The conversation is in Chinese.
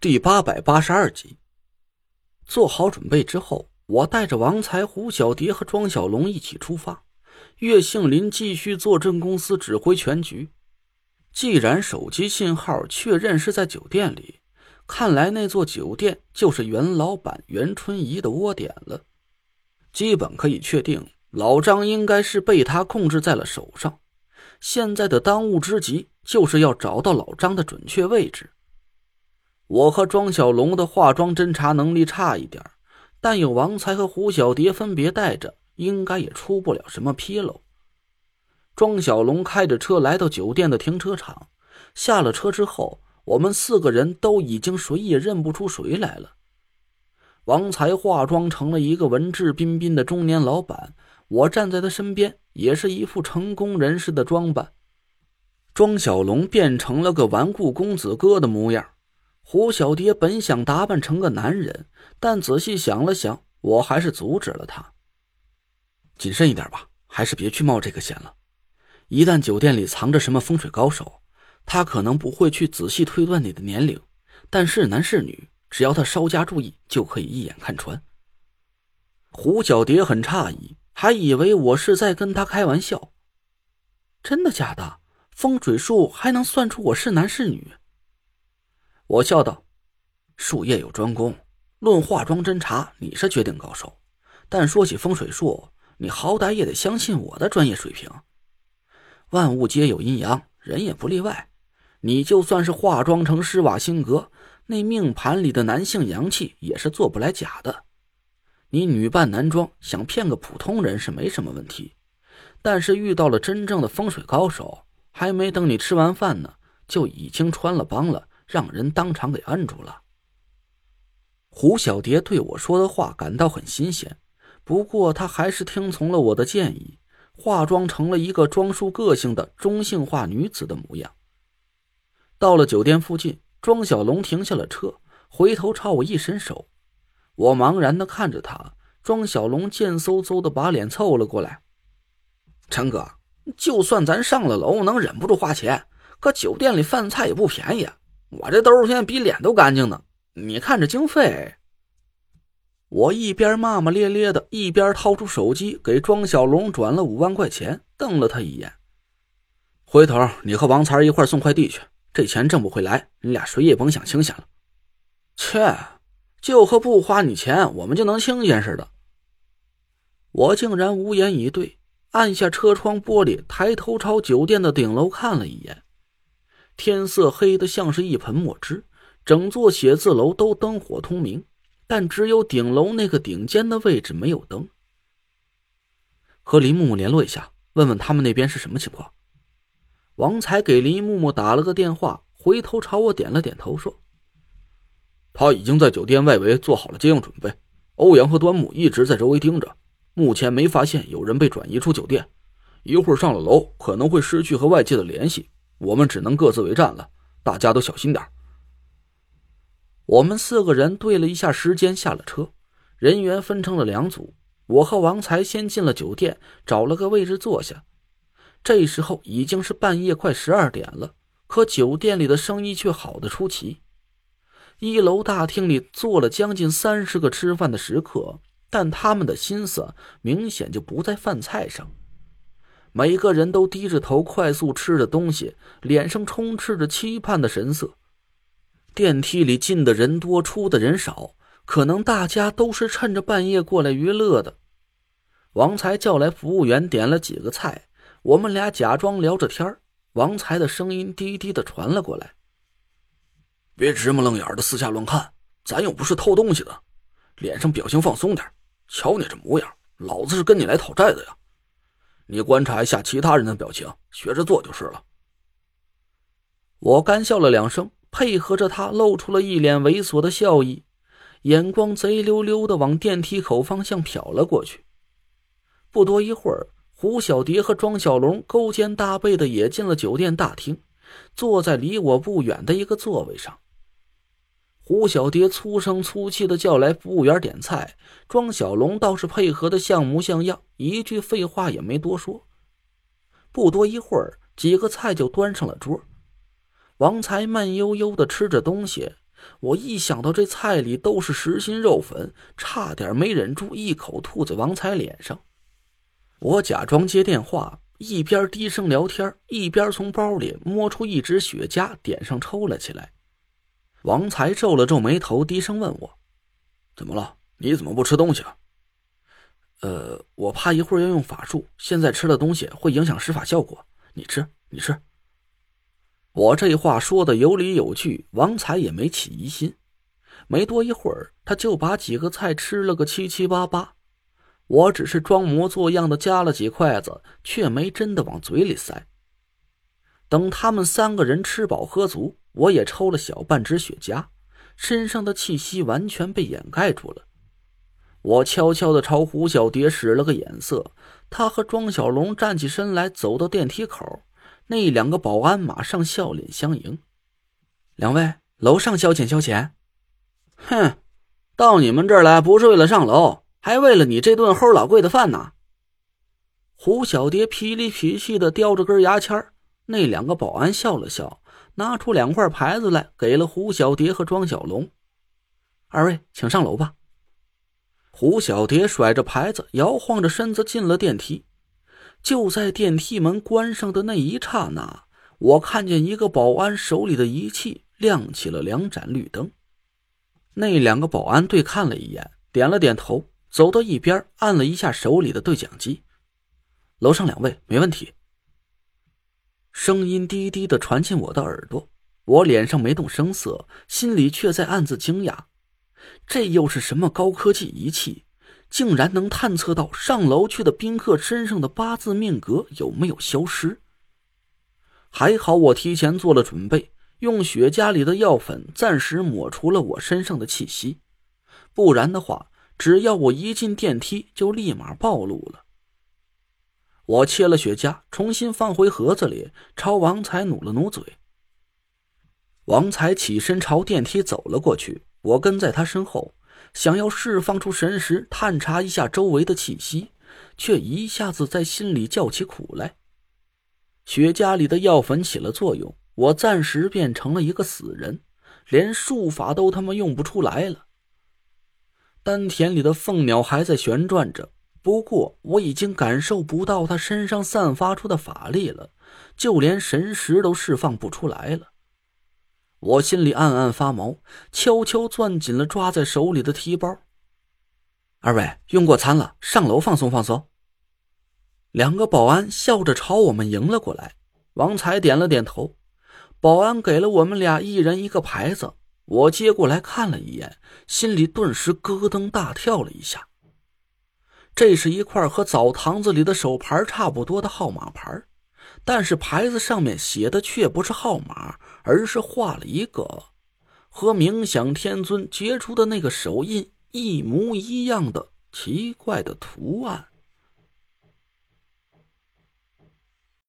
第八百八十二集，做好准备之后，我带着王才、胡小蝶和庄小龙一起出发。岳杏林继续坐镇公司指挥全局。既然手机信号确认是在酒店里，看来那座酒店就是袁老板袁春怡的窝点了。基本可以确定，老张应该是被他控制在了手上。现在的当务之急就是要找到老张的准确位置。我和庄小龙的化妆侦查能力差一点，但有王才和胡小蝶分别带着，应该也出不了什么纰漏。庄小龙开着车来到酒店的停车场，下了车之后，我们四个人都已经谁也认不出谁来了。王才化妆成了一个文质彬彬的中年老板，我站在他身边，也是一副成功人士的装扮。庄小龙变成了个顽固公子哥的模样。胡小蝶本想打扮成个男人，但仔细想了想，我还是阻止了他。谨慎一点吧，还是别去冒这个险了。一旦酒店里藏着什么风水高手，他可能不会去仔细推断你的年龄，但是男是女，只要他稍加注意，就可以一眼看穿。胡小蝶很诧异，还以为我是在跟他开玩笑。真的假的？风水术还能算出我是男是女？我笑道：“术业有专攻，论化妆侦查，你是绝顶高手。但说起风水术，你好歹也得相信我的专业水平。万物皆有阴阳，人也不例外。你就算是化妆成施瓦辛格，那命盘里的男性阳气也是做不来假的。你女扮男装，想骗个普通人是没什么问题。但是遇到了真正的风水高手，还没等你吃完饭呢，就已经穿了帮了。”让人当场给摁住了。胡小蝶对我说的话感到很新鲜，不过她还是听从了我的建议，化妆成了一个装束个性的中性化女子的模样。到了酒店附近，庄小龙停下了车，回头朝我一伸手，我茫然的看着他。庄小龙贱嗖嗖的把脸凑了过来：“陈哥，就算咱上了楼能忍不住花钱，可酒店里饭菜也不便宜。”我这兜现在比脸都干净呢，你看这经费。我一边骂骂咧咧的，一边掏出手机给庄小龙转了五万块钱，瞪了他一眼。回头你和王才一块送快递去，这钱挣不回来，你俩谁也甭想清闲了。切，就和不花你钱我们就能清闲似的。我竟然无言以对，按下车窗玻璃，抬头朝酒店的顶楼看了一眼。天色黑的像是一盆墨汁，整座写字楼都灯火通明，但只有顶楼那个顶尖的位置没有灯。和林木木联络一下，问问他们那边是什么情况。王才给林木木打了个电话，回头朝我点了点头，说：“他已经在酒店外围做好了接应准备。欧阳和端木一直在周围盯着，目前没发现有人被转移出酒店。一会儿上了楼，可能会失去和外界的联系。”我们只能各自为战了，大家都小心点我们四个人对了一下时间，下了车，人员分成了两组。我和王才先进了酒店，找了个位置坐下。这时候已经是半夜快十二点了，可酒店里的生意却好的出奇。一楼大厅里坐了将近三十个吃饭的食客，但他们的心思明显就不在饭菜上。每个人都低着头，快速吃着东西，脸上充斥着期盼的神色。电梯里进的人多，出的人少，可能大家都是趁着半夜过来娱乐的。王才叫来服务员，点了几个菜，我们俩假装聊着天王才的声音低低的传了过来：“别直目愣眼的四下乱看，咱又不是偷东西的，脸上表情放松点。瞧你这模样，老子是跟你来讨债的呀。”你观察一下其他人的表情，学着做就是了。我干笑了两声，配合着他，露出了一脸猥琐的笑意，眼光贼溜溜的往电梯口方向瞟了过去。不多一会儿，胡小蝶和庄小龙勾肩搭背的也进了酒店大厅，坐在离我不远的一个座位上。胡小蝶粗声粗气的叫来服务员点菜，庄小龙倒是配合的像模像样，一句废话也没多说。不多一会儿，几个菜就端上了桌。王才慢悠悠的吃着东西，我一想到这菜里都是实心肉粉，差点没忍住一口吐在王才脸上。我假装接电话，一边低声聊天，一边从包里摸出一支雪茄，点上抽了起来。王才皱了皱眉头，低声问我：“怎么了？你怎么不吃东西啊？”“呃，我怕一会儿要用法术，现在吃了东西会影响施法效果。你吃，你吃。”我这话说的有理有据，王才也没起疑心。没多一会儿，他就把几个菜吃了个七七八八。我只是装模作样的夹了几筷子，却没真的往嘴里塞。等他们三个人吃饱喝足，我也抽了小半支雪茄，身上的气息完全被掩盖住了。我悄悄的朝胡小蝶使了个眼色，他和庄小龙站起身来，走到电梯口。那两个保安马上笑脸相迎。两位，楼上消遣消遣。哼，到你们这儿来不是为了上楼。还为了你这顿齁老贵的饭呢！胡小蝶痞里痞气的叼着根牙签那两个保安笑了笑，拿出两块牌子来，给了胡小蝶和庄小龙。二位，请上楼吧。胡小蝶甩着牌子，摇晃着身子进了电梯。就在电梯门关上的那一刹那，我看见一个保安手里的仪器亮起了两盏绿灯。那两个保安对看了一眼，点了点头。走到一边，按了一下手里的对讲机。楼上两位没问题。声音低低的传进我的耳朵，我脸上没动声色，心里却在暗自惊讶：这又是什么高科技仪器，竟然能探测到上楼去的宾客身上的八字命格有没有消失？还好我提前做了准备，用雪茄里的药粉暂时抹除了我身上的气息，不然的话。只要我一进电梯，就立马暴露了。我切了雪茄，重新放回盒子里，朝王才努了努嘴。王才起身朝电梯走了过去，我跟在他身后，想要释放出神识，探查一下周围的气息，却一下子在心里叫起苦来。雪茄里的药粉起了作用，我暂时变成了一个死人，连术法都他妈用不出来了。丹田里的凤鸟还在旋转着，不过我已经感受不到他身上散发出的法力了，就连神识都释放不出来了。我心里暗暗发毛，悄悄攥紧了抓在手里的提包。二位用过餐了，上楼放松放松。两个保安笑着朝我们迎了过来。王才点了点头，保安给了我们俩一人一个牌子。我接过来看了一眼，心里顿时咯噔大跳了一下。这是一块和澡堂子里的手牌差不多的号码牌，但是牌子上面写的却不是号码，而是画了一个和冥想天尊结出的那个手印一模一样的奇怪的图案。